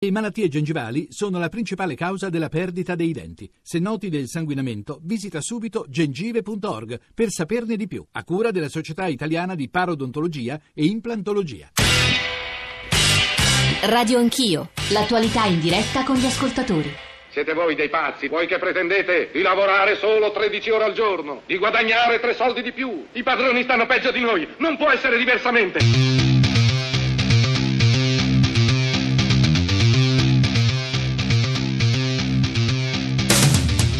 Le malattie gengivali sono la principale causa della perdita dei denti. Se noti del sanguinamento, visita subito gengive.org per saperne di più, a cura della Società Italiana di Parodontologia e Implantologia. Radio Anch'io, l'attualità in diretta con gli ascoltatori. Siete voi dei pazzi, voi che pretendete di lavorare solo 13 ore al giorno, di guadagnare tre soldi di più. I padroni stanno peggio di noi, non può essere diversamente.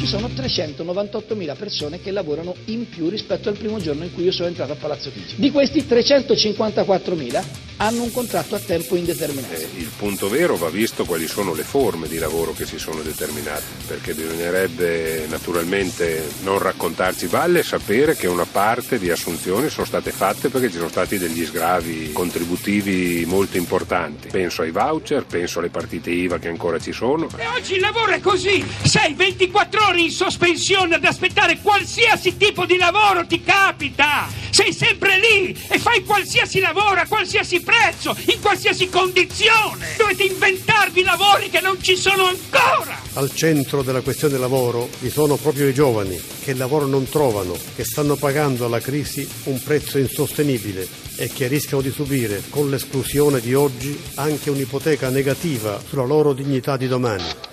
Sono 398.000 persone che lavorano in più rispetto al primo giorno in cui io sono entrato a Palazzo Chigi. Di questi 354.000 hanno un contratto a tempo indeterminato. Eh, il punto vero va visto quali sono le forme di lavoro che si sono determinate, perché bisognerebbe naturalmente non raccontarci valle e sapere che una parte di assunzioni sono state fatte perché ci sono stati degli sgravi contributivi molto importanti. Penso ai voucher, penso alle partite IVA che ancora ci sono. E oggi il lavoro è così, sei 24 ore in sospensione ad aspettare qualsiasi tipo di lavoro ti capita. Sei sempre lì e fai qualsiasi lavoro a qualsiasi prezzo, in qualsiasi condizione. Dovete inventarvi lavori che non ci sono ancora. Al centro della questione lavoro vi sono proprio i giovani che il lavoro non trovano, che stanno pagando alla crisi un prezzo insostenibile e che rischiano di subire con l'esclusione di oggi anche un'ipoteca negativa sulla loro dignità di domani.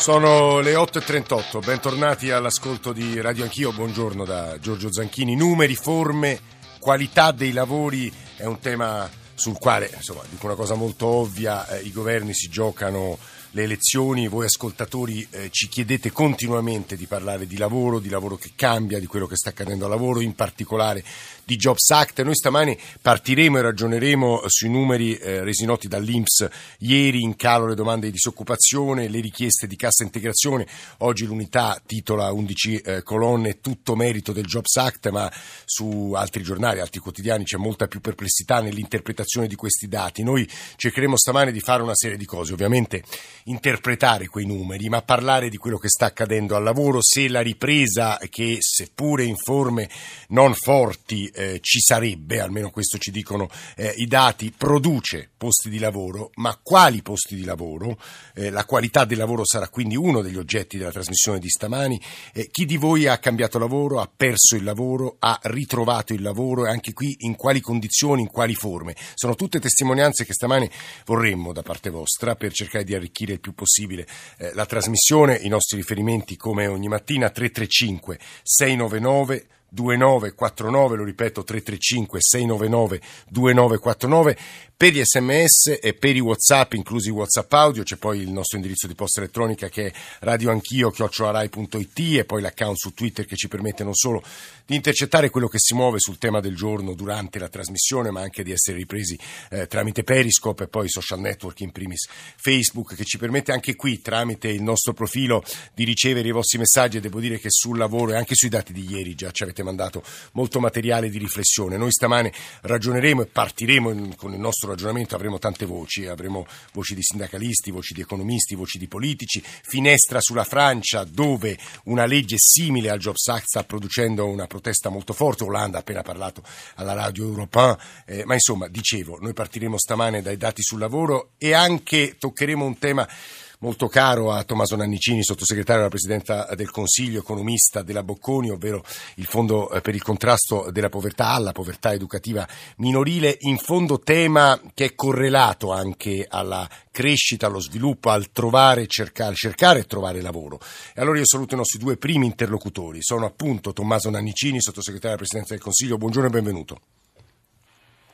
Sono le 8.38, bentornati all'ascolto di Radio Anch'io, buongiorno da Giorgio Zanchini. Numeri, forme, qualità dei lavori è un tema sul quale, insomma, dico una cosa molto ovvia, eh, i governi si giocano le elezioni, voi ascoltatori eh, ci chiedete continuamente di parlare di lavoro, di lavoro che cambia, di quello che sta accadendo al lavoro, in particolare di Jobs Act. Noi stamani partiremo e ragioneremo sui numeri eh, resi noti dall'Inps ieri in calo le domande di disoccupazione, le richieste di cassa integrazione. Oggi l'unità titola 11 eh, colonne tutto merito del Jobs Act, ma su altri giornali, altri quotidiani c'è molta più perplessità nell'interpretazione di questi dati. Noi cercheremo stamani di fare una serie di cose, ovviamente interpretare quei numeri, ma parlare di quello che sta accadendo al lavoro, se la ripresa che seppure in forme non forti eh, ci sarebbe, almeno questo ci dicono eh, i dati, produce posti di lavoro, ma quali posti di lavoro? Eh, la qualità del lavoro sarà quindi uno degli oggetti della trasmissione di stamani. Eh, chi di voi ha cambiato lavoro, ha perso il lavoro, ha ritrovato il lavoro e anche qui in quali condizioni, in quali forme? Sono tutte testimonianze che stamani vorremmo da parte vostra per cercare di arricchire il più possibile. Eh, la trasmissione, i nostri riferimenti come ogni mattina 335 699 2949, lo ripeto 335 699 2949 per gli sms e per i whatsapp inclusi whatsapp audio c'è poi il nostro indirizzo di posta elettronica che è radioanchio chiocciolarai.it e poi l'account su twitter che ci permette non solo di intercettare quello che si muove sul tema del giorno durante la trasmissione ma anche di essere ripresi eh, tramite Periscope e poi social network in primis Facebook che ci permette anche qui tramite il nostro profilo di ricevere i vostri messaggi. E devo dire che sul lavoro e anche sui dati di ieri già ci avete mandato molto materiale di riflessione. Noi stamane ragioneremo e partiremo con il nostro ragionamento avremo tante voci, avremo voci di sindacalisti, voci di economisti, voci di politici, finestra sulla Francia dove una legge simile al Jobs Act sta producendo una protesta molto forte, Olanda ha appena parlato alla radio Europe eh, ma insomma dicevo, noi partiremo stamane dai dati sul lavoro e anche toccheremo un tema molto caro a Tommaso Nannicini, sottosegretario della Presidenza del Consiglio, economista della Bocconi, ovvero il Fondo eh, per il contrasto della povertà alla povertà educativa minorile, in fondo tema che è correlato anche alla crescita, allo sviluppo, al trovare, cercare, cercare e trovare lavoro. E allora io saluto i nostri due primi interlocutori, sono appunto Tommaso Nannicini, sottosegretario della Presidenza del Consiglio, buongiorno e benvenuto.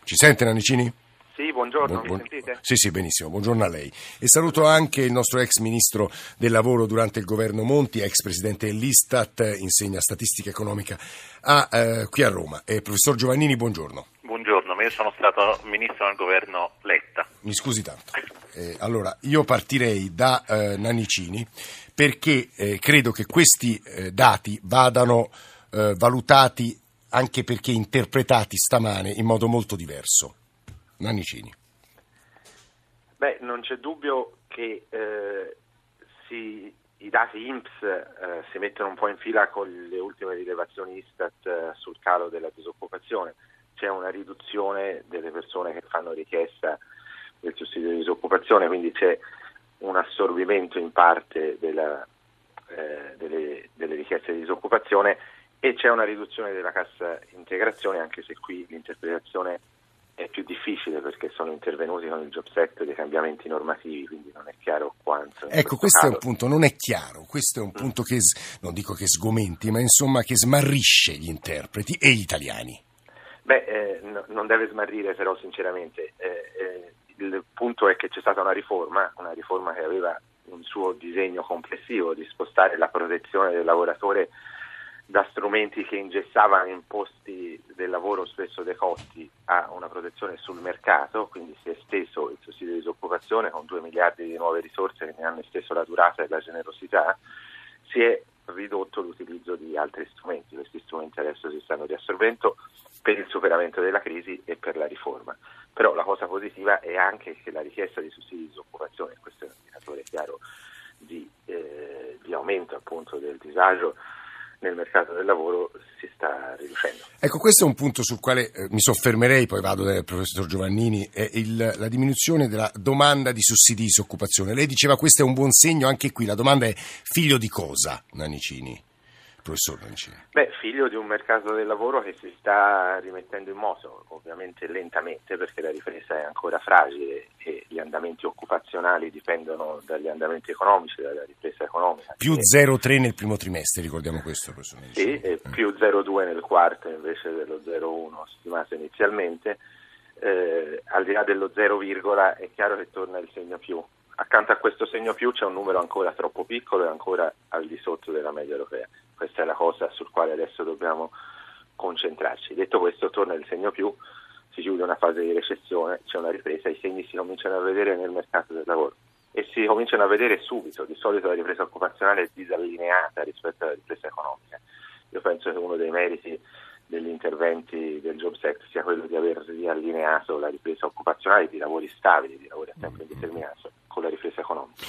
Ci sente Nannicini? Sì, buongiorno, buon, mi sentite? Sì, sì, benissimo, buongiorno a lei. E saluto anche il nostro ex ministro del lavoro durante il governo Monti, ex presidente dell'Istat, insegna statistica economica a, eh, qui a Roma. Eh, professor Giovannini, buongiorno. Buongiorno, ma io sono stato ministro nel governo Letta. Mi scusi tanto. Eh, allora, io partirei da eh, Nannicini perché eh, credo che questi eh, dati vadano valutati anche perché interpretati stamane in modo molto diverso. Nannicini. Beh, non c'è dubbio che eh, si, i dati INPS eh, si mettono un po' in fila con le ultime rilevazioni Istat eh, sul calo della disoccupazione. C'è una riduzione delle persone che fanno richiesta del disoccupazione, quindi c'è un assorbimento in parte della, eh, delle, delle richieste di disoccupazione e c'è una riduzione della cassa integrazione, anche se qui l'interpretazione è più difficile perché sono intervenuti con il Jobs Act dei cambiamenti normativi, quindi non è chiaro quanto. Ecco, questo caso. è un punto, non è chiaro, questo è un mm. punto che, non dico che sgomenti, ma insomma che smarrisce gli interpreti e gli italiani. Beh, eh, no, non deve smarrire però sinceramente. Eh, eh, il punto è che c'è stata una riforma, una riforma che aveva un suo disegno complessivo di spostare la protezione del lavoratore da strumenti che ingessavano imposti del lavoro spesso decotti a una protezione sul mercato, quindi si è esteso il sussidio di disoccupazione con 2 miliardi di nuove risorse che ne hanno esteso la durata e la generosità, si è ridotto l'utilizzo di altri strumenti, questi strumenti adesso si stanno riassorbendo per il superamento della crisi e per la riforma. Però la cosa positiva è anche che la richiesta di sussidi di disoccupazione, questo è un indicatore chiaro di, eh, di aumento appunto del disagio, nel mercato del lavoro si sta riducendo. Ecco, questo è un punto sul quale eh, mi soffermerei, poi vado dal professor Giovannini, è il, la diminuzione della domanda di sussidi di disoccupazione. Lei diceva questo è un buon segno, anche qui la domanda è figlio di cosa, Nanicini? Professor Mancini? Beh, figlio di un mercato del lavoro che si sta rimettendo in moto, ovviamente lentamente perché la ripresa è ancora fragile e gli andamenti occupazionali dipendono dagli andamenti economici, dalla ripresa economica. Più 0,3 nel primo trimestre, ricordiamo questo, professor Mancini. Sì, e più 0,2 nel quarto invece dello 0,1 stimato inizialmente. Eh, al di là dello 0, è chiaro che torna il segno più. Accanto a questo segno più c'è un numero ancora troppo piccolo e ancora al di sotto della media europea. Questa è la cosa sul quale adesso dobbiamo concentrarci. Detto questo, torna il segno più, si chiude una fase di recessione, c'è una ripresa, i segni si cominciano a vedere nel mercato del lavoro e si cominciano a vedere subito. Di solito la ripresa occupazionale è disallineata rispetto alla ripresa economica. Io penso che uno dei meriti degli interventi del Jobs Act sia quello di aver riallineato la ripresa occupazionale di lavori stabili, di lavori a tempo indeterminato con la ripresa economica.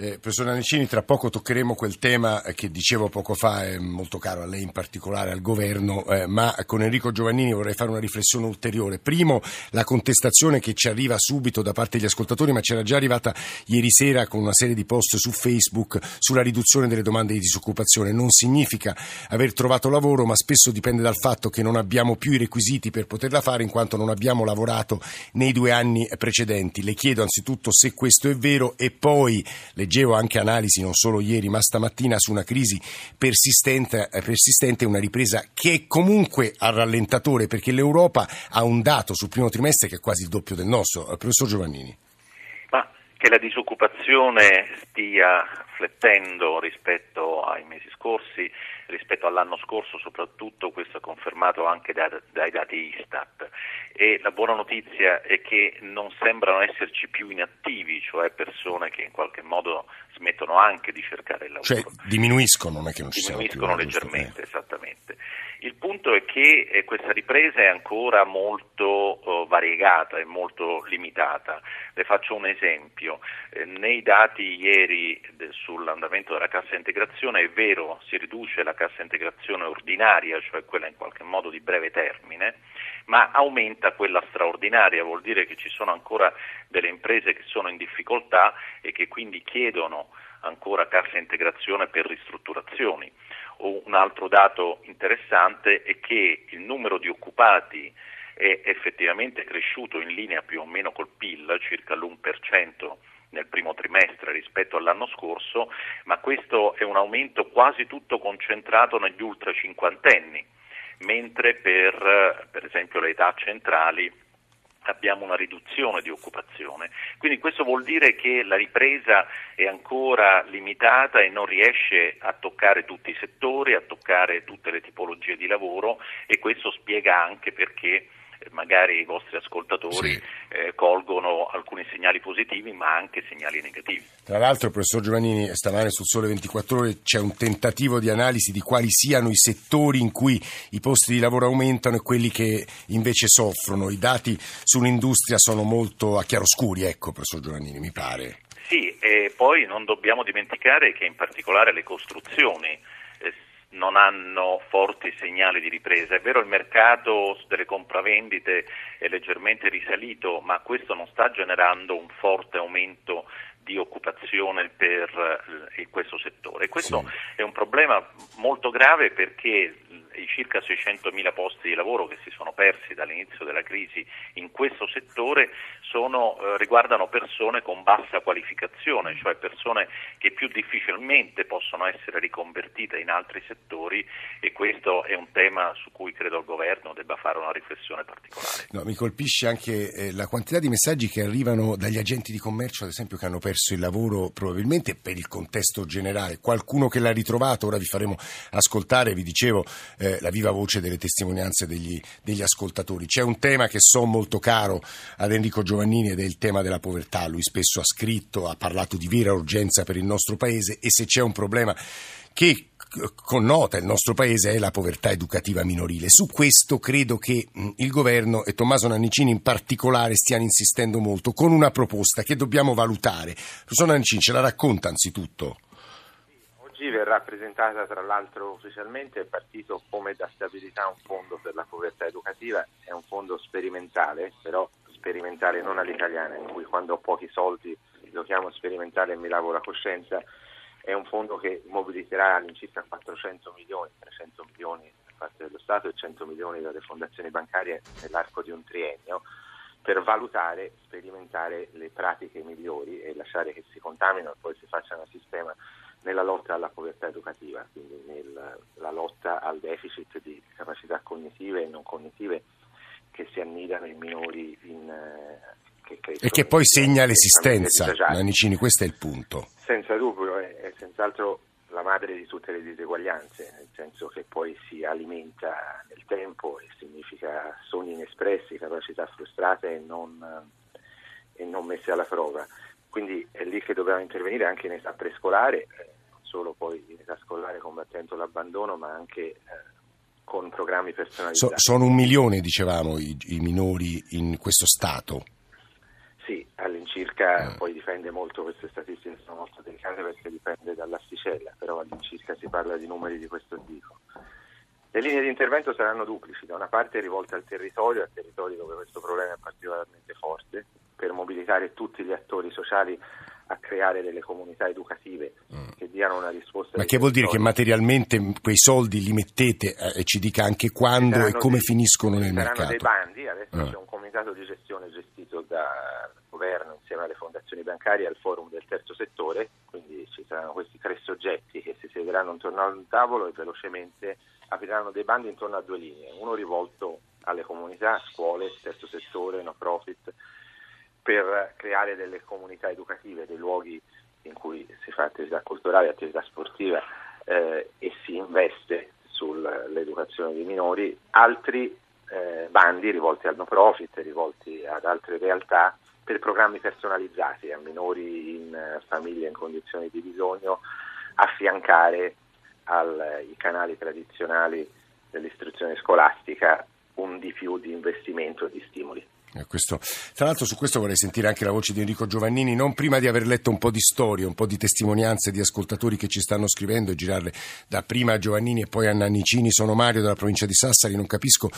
Eh, professor Nanicini, tra poco toccheremo quel tema che dicevo poco fa, è molto caro a lei in particolare, al governo, eh, ma con Enrico Giovannini vorrei fare una riflessione ulteriore. Primo, la contestazione che ci arriva subito da parte degli ascoltatori, ma c'era già arrivata ieri sera con una serie di post su Facebook sulla riduzione delle domande di disoccupazione. Non significa aver trovato lavoro, ma spesso dipende dal fatto che non abbiamo più i requisiti per poterla fare in quanto non abbiamo lavorato nei due anni precedenti. Le chiedo anzitutto se questo è vero e poi le leggevo anche analisi non solo ieri ma stamattina su una crisi persistente, eh, persistente una ripresa che è comunque al rallentatore perché l'Europa ha un dato sul primo trimestre che è quasi il doppio del nostro. Eh, professor Giovannini. Ma che la disoccupazione stia flettendo rispetto ai mesi scorsi, rispetto all'anno scorso soprattutto, questo è confermato anche da, dai dati Istat. E la buona notizia è che non sembrano esserci più inattivi, cioè persone che in qualche modo smettono anche di cercare il lavoro. Cioè diminuiscono, non è che non ci siano Diminuiscono leggermente, esattamente. Il punto è che eh, questa ripresa è ancora molto eh, variegata e molto limitata. Le faccio un esempio. Eh, nei dati ieri sull'andamento della cassa integrazione è vero, si riduce la cassa integrazione ordinaria, cioè quella in qualche modo di breve termine, ma aumenta quella straordinaria, vuol dire che ci sono ancora delle imprese che sono in difficoltà e che quindi chiedono ancora cassa integrazione per ristrutturazioni. Un altro dato interessante è che il numero di occupati è effettivamente cresciuto in linea più o meno col PIL, circa l'1% nel primo trimestre rispetto all'anno scorso, ma questo è un aumento quasi tutto concentrato negli ultra cinquantenni, mentre per, per esempio le età centrali abbiamo una riduzione di occupazione. Quindi questo vuol dire che la ripresa è ancora limitata e non riesce a toccare tutti i settori, a toccare tutte le tipologie di lavoro e questo spiega anche perché magari i vostri ascoltatori sì. eh, colgono alcuni segnali positivi ma anche segnali negativi. Tra l'altro, professor Giovannini, stamane sul Sole 24 Ore c'è un tentativo di analisi di quali siano i settori in cui i posti di lavoro aumentano e quelli che invece soffrono. I dati sull'industria sono molto a chiaroscuri, ecco, professor Giovannini, mi pare. Sì, e poi non dobbiamo dimenticare che in particolare le costruzioni non hanno forti segnali di ripresa. È vero il mercato delle compravendite è leggermente risalito, ma questo non sta generando un forte aumento di occupazione per eh, questo settore. Questo sì. è un problema molto grave perché i circa 600.000 posti di lavoro che si sono persi dall'inizio della crisi in questo settore sono, eh, riguardano persone con bassa qualificazione, cioè persone che più difficilmente possono essere riconvertite in altri settori e questo è un tema su cui credo il governo debba fare una riflessione particolare. No, mi colpisce anche eh, la quantità di messaggi che arrivano dagli agenti di commercio, ad esempio, che hanno perso il lavoro probabilmente per il contesto generale. Qualcuno che l'ha ritrovato, ora vi faremo ascoltare, vi dicevo, eh, eh, la viva voce delle testimonianze degli, degli, ascoltatori. C'è un tema che so molto caro ad Enrico Giovannini ed è il tema della povertà. Lui spesso ha scritto, ha parlato di vera urgenza per il nostro Paese e se c'è un problema che connota il nostro paese è la povertà educativa minorile. Su questo credo che il governo e Tommaso Nannicini in particolare stiano insistendo molto con una proposta che dobbiamo valutare. Professor Nannicini ce la racconta anzitutto verrà presentata tra l'altro ufficialmente, è partito come da stabilità un fondo per la povertà educativa, è un fondo sperimentale, però sperimentale non all'italiana, in cui quando ho pochi soldi lo chiamo sperimentale e mi lavo la coscienza, è un fondo che mobiliterà all'incirca 400 milioni, 300 milioni da parte dello Stato e 100 milioni dalle fondazioni bancarie nell'arco di un triennio per valutare, sperimentare le pratiche migliori e lasciare che si contaminino e poi si facciano a sistema nella lotta alla povertà educativa, quindi nella lotta al deficit di capacità cognitive e non cognitive che si annidano in minori in, eh, che e che poi segna l'esistenza, Manicini, questo è il punto. Senza dubbio, è, è senz'altro la madre di tutte le diseguaglianze, nel senso che poi si alimenta nel tempo e significa sogni inespressi, capacità frustrate e non, e non messe alla prova. Quindi è lì che dobbiamo intervenire anche in età prescolare, eh, non solo poi in età scolare combattendo l'abbandono, ma anche eh, con programmi personalizzati. So, sono un milione, dicevamo, i, i, minori in questo stato. Sì, all'incirca, eh. poi dipende molto, queste statistiche sono molto delicate perché dipende dall'asticella, però all'incirca si parla di numeri di questo tipo. Le linee di intervento saranno duplici, da una parte rivolte al territorio, al territorio dove questo problema è particolarmente forte, per mobilitare tutti gli attori sociali a creare delle comunità educative mm. che diano una risposta. Ma che vuol dire che materialmente quei soldi li mettete eh, e ci dica anche quando e come dei, finiscono nel mercato? dei bandi, adesso mm. c'è un comitato di gestione gestito dal governo insieme alle fondazioni bancarie e al forum del terzo settore, quindi ci saranno questi tre soggetti che si siederanno intorno a un tavolo e velocemente apriranno dei bandi intorno a due linee, uno rivolto alle comunità, scuole, terzo settore, no profit, per creare delle comunità educative, dei luoghi in cui si fa attività culturale, attività sportiva eh, e si investe sull'educazione dei minori, altri eh, bandi rivolti al no profit, rivolti ad altre realtà per programmi personalizzati a minori in eh, famiglie in condizioni di bisogno, affiancare ai canali tradizionali dell'istruzione scolastica un di più di investimento e di stimoli. Eh, questo, tra l'altro su questo vorrei sentire anche la voce di Enrico Giovannini, non prima di aver letto un po' di storie, un po' di testimonianze di ascoltatori che ci stanno scrivendo e girarle da prima a Giovannini e poi a Nannicini. Sono Mario dalla provincia di Sassari, non capisco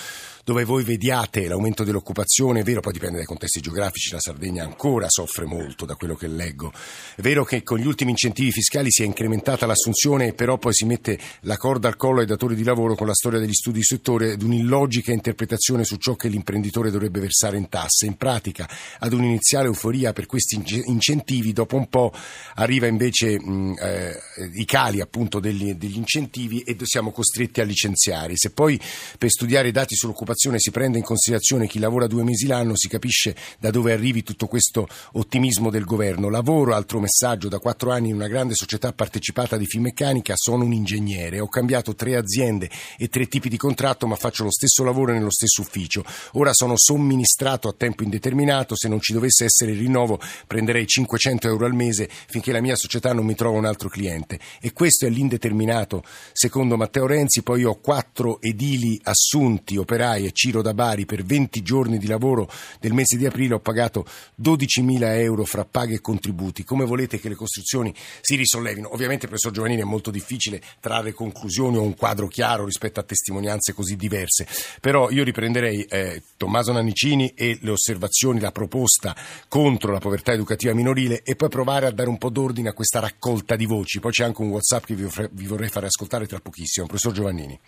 dove voi vediate l'aumento dell'occupazione, è vero, poi dipende dai contesti geografici, la Sardegna ancora soffre molto da quello che leggo. È vero che con gli ultimi incentivi fiscali si è incrementata l'assunzione, però poi si mette la corda al collo ai datori di lavoro con la storia degli studi di settore ed un'illogica interpretazione su ciò che l'imprenditore dovrebbe versare in tasse. In pratica, ad un'iniziale euforia per questi incentivi, dopo un po' arriva invece mh, eh, i cali appunto degli, degli incentivi e siamo costretti a licenziare. Se poi per studiare i dati sull'occupazione si prende in considerazione chi lavora due mesi l'anno, si capisce da dove arrivi tutto questo ottimismo del governo. Lavoro, altro messaggio, da quattro anni in una grande società partecipata di Finmeccanica, sono un ingegnere, ho cambiato tre aziende e tre tipi di contratto, ma faccio lo stesso lavoro nello stesso ufficio. Ora sono somministrato contratto a tempo indeterminato, se non ci dovesse essere il rinnovo prenderei 500 euro al mese finché la mia società non mi trova un altro cliente. E questo è l'indeterminato secondo Matteo Renzi, poi ho quattro edili assunti, operai e Ciro da Bari per 20 giorni di lavoro del mese di aprile ho pagato 12.000 euro fra paghe e contributi. Come volete che le costruzioni si risollevino? Ovviamente, professor Giovannini, è molto difficile trarre conclusioni o un quadro chiaro rispetto a testimonianze così diverse, però io riprenderei eh, Tommaso Nannicini e le osservazioni, la proposta contro la povertà educativa minorile e poi provare a dare un po' d'ordine a questa raccolta di voci. Poi c'è anche un WhatsApp che vi vorrei fare ascoltare tra pochissimo. Professor Giovannini.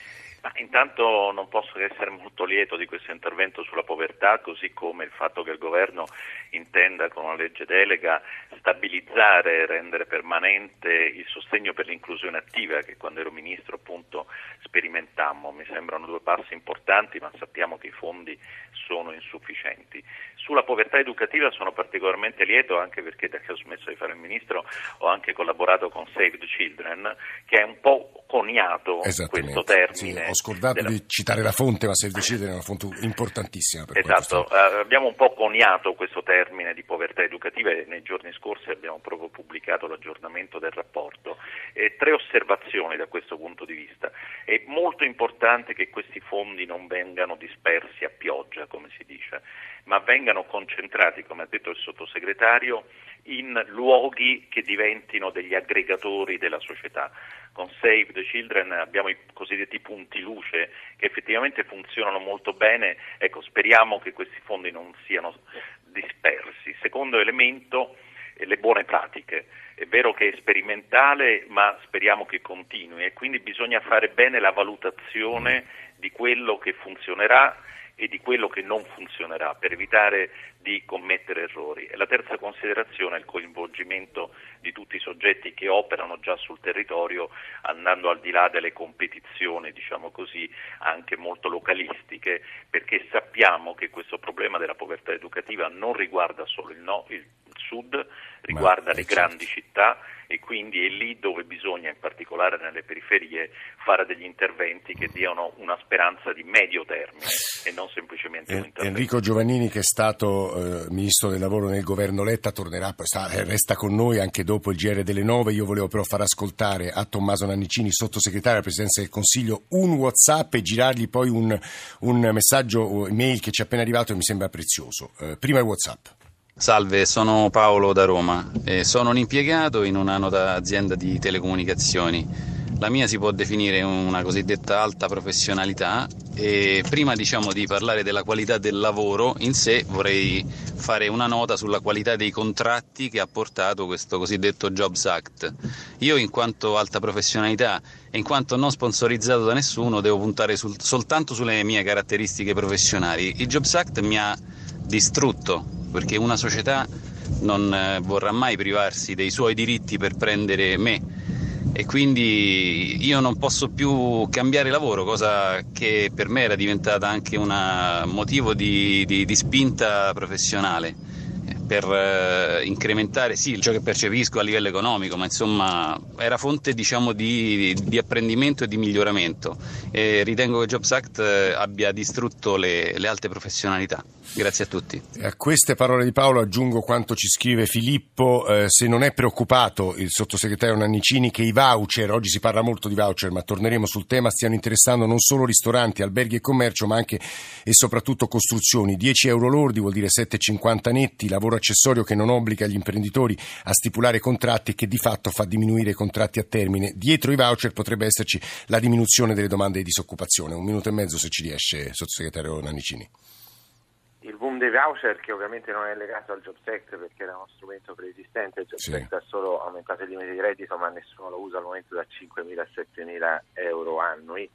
Ma intanto non posso che essere molto lieto di questo intervento sulla povertà, così come il fatto che il governo intenda con una legge delega stabilizzare e rendere permanente il sostegno per l'inclusione attiva che quando ero ministro appunto sperimentammo. Mi sembrano due passi importanti, ma sappiamo che i fondi sono insufficienti. Sulla povertà educativa sono particolarmente lieto anche perché da che ho smesso di fare il ministro ho anche collaborato con Save the Children, che è un po' coniato questo termine. Sì, ho scordato della... di citare la fonte, ma the Children è una fonte importantissima. esatto, uh, abbiamo un po' coniato questo termine di povertà educativa e nei giorni scorsi abbiamo proprio pubblicato l'aggiornamento del rapporto. E tre osservazioni da questo punto di vista. È molto importante che questi fondi non vengano dispersi a pioggia, come si dice, ma vengano concentrati, come ha detto il sottosegretario, in luoghi che diventino degli aggregatori della società. Con Save the Children abbiamo i cosiddetti punti luce che effettivamente funzionano molto bene, ecco, speriamo che questi fondi non siano dispersi. Secondo elemento, eh, le buone pratiche. È vero che è sperimentale, ma speriamo che continui e quindi bisogna fare bene la valutazione di quello che funzionerà e di quello che non funzionerà per evitare di commettere errori. E la terza considerazione è il coinvolgimento di tutti i soggetti che operano già sul territorio, andando al di là delle competizioni, diciamo così, anche molto localistiche, perché sappiamo che questo problema della povertà educativa non riguarda solo il, no, il sud, riguarda Ma, le certo. grandi città e quindi è lì dove bisogna, in particolare nelle periferie, fare degli interventi che diano una speranza di medio termine e non semplicemente un intervento. Enrico Giovannini, che è stato eh, ministro del lavoro nel governo Letta, tornerà, sta, eh, resta con noi anche dopo il GR delle 9. Io volevo però far ascoltare a Tommaso Nannicini, sottosegretario alla Presidenza del Consiglio, un WhatsApp e girargli poi un, un messaggio, email che ci è appena arrivato e mi sembra prezioso. Eh, prima il WhatsApp. Salve, sono Paolo da Roma e sono un impiegato in una nota azienda di telecomunicazioni. La mia si può definire una cosiddetta alta professionalità e prima diciamo di parlare della qualità del lavoro in sé vorrei fare una nota sulla qualità dei contratti che ha portato questo cosiddetto Jobs Act. Io in quanto alta professionalità e in quanto non sponsorizzato da nessuno devo puntare sul, soltanto sulle mie caratteristiche professionali. Il Jobs Act mi ha distrutto perché una società non eh, vorrà mai privarsi dei suoi diritti per prendere me. E quindi io non posso più cambiare lavoro, cosa che per me era diventata anche un motivo di, di, di spinta professionale per eh, incrementare sì, ciò che percepisco a livello economico, ma insomma era fonte diciamo, di, di, apprendimento e di miglioramento e ritengo che Jobs Act eh, abbia distrutto le, le alte professionalità. Grazie a tutti. A queste parole di Paolo aggiungo quanto ci scrive Filippo, eh, se non è preoccupato il sottosegretario Nannicini che i voucher, oggi si parla molto di voucher ma torneremo sul tema, stiano interessando non solo ristoranti, alberghi e commercio ma anche e soprattutto costruzioni. 10 euro lordi vuol dire 7,50 netti, lavoro accessorio che non obbliga gli imprenditori a stipulare contratti e che di fatto fa diminuire i contratti a termine. Dietro i voucher potrebbe esserci la diminuzione delle domande di disoccupazione. Un minuto e mezzo se ci riesce, sottosegretario Nannicini il boom dei voucher che ovviamente non è legato al Jobs Act perché era uno strumento preesistente, il Jobs sì. Act ha solo aumentato il limite di reddito ma nessuno lo usa al momento da 5.000 a 7.000 euro annui,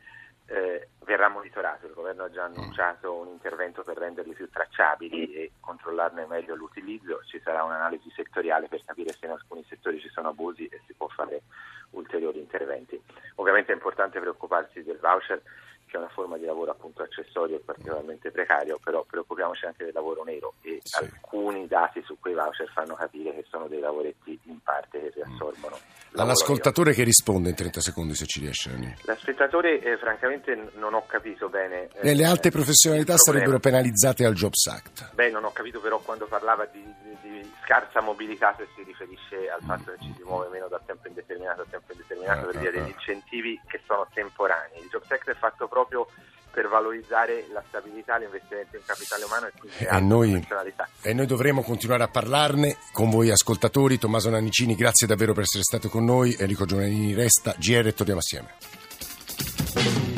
eh, verrà monitorato, il governo ha già mm. annunciato un intervento per renderli più tracciabili e controllarne meglio l'utilizzo, ci sarà un'analisi settoriale per capire se in alcuni settori ci sono abusi e si può fare ulteriori interventi. Ovviamente è importante preoccuparsi del voucher che è una forma di lavoro appunto accessorio e particolarmente precario, però preoccupiamoci anche del lavoro nero e sì. alcuni dati su quei voucher fanno capire che sono dei lavoretti in parte che riassorbono. Mm. All'ascoltatore che risponde in 30 secondi se ci riesce. L'ascoltatore eh, francamente non ho capito bene. Eh, le alte professionalità sarebbero penalizzate al Jobs Act. Beh, non ho capito però quando parlava di, di, di scarsa mobilità se si riferisce al fatto che ci si muove meno da tempo indeterminato a tempo indeterminato ah, per via ah, degli ah. incentivi che sono temporanei. Il Jobs Act è fatto proprio per valorizzare la stabilità, l'investimento in capitale umano e quindi e noi, e noi dovremo continuare a parlarne con voi ascoltatori. Tommaso Nannicini, grazie davvero per essere stato con noi. Enrico Giovannini resta, GR e torniamo assieme.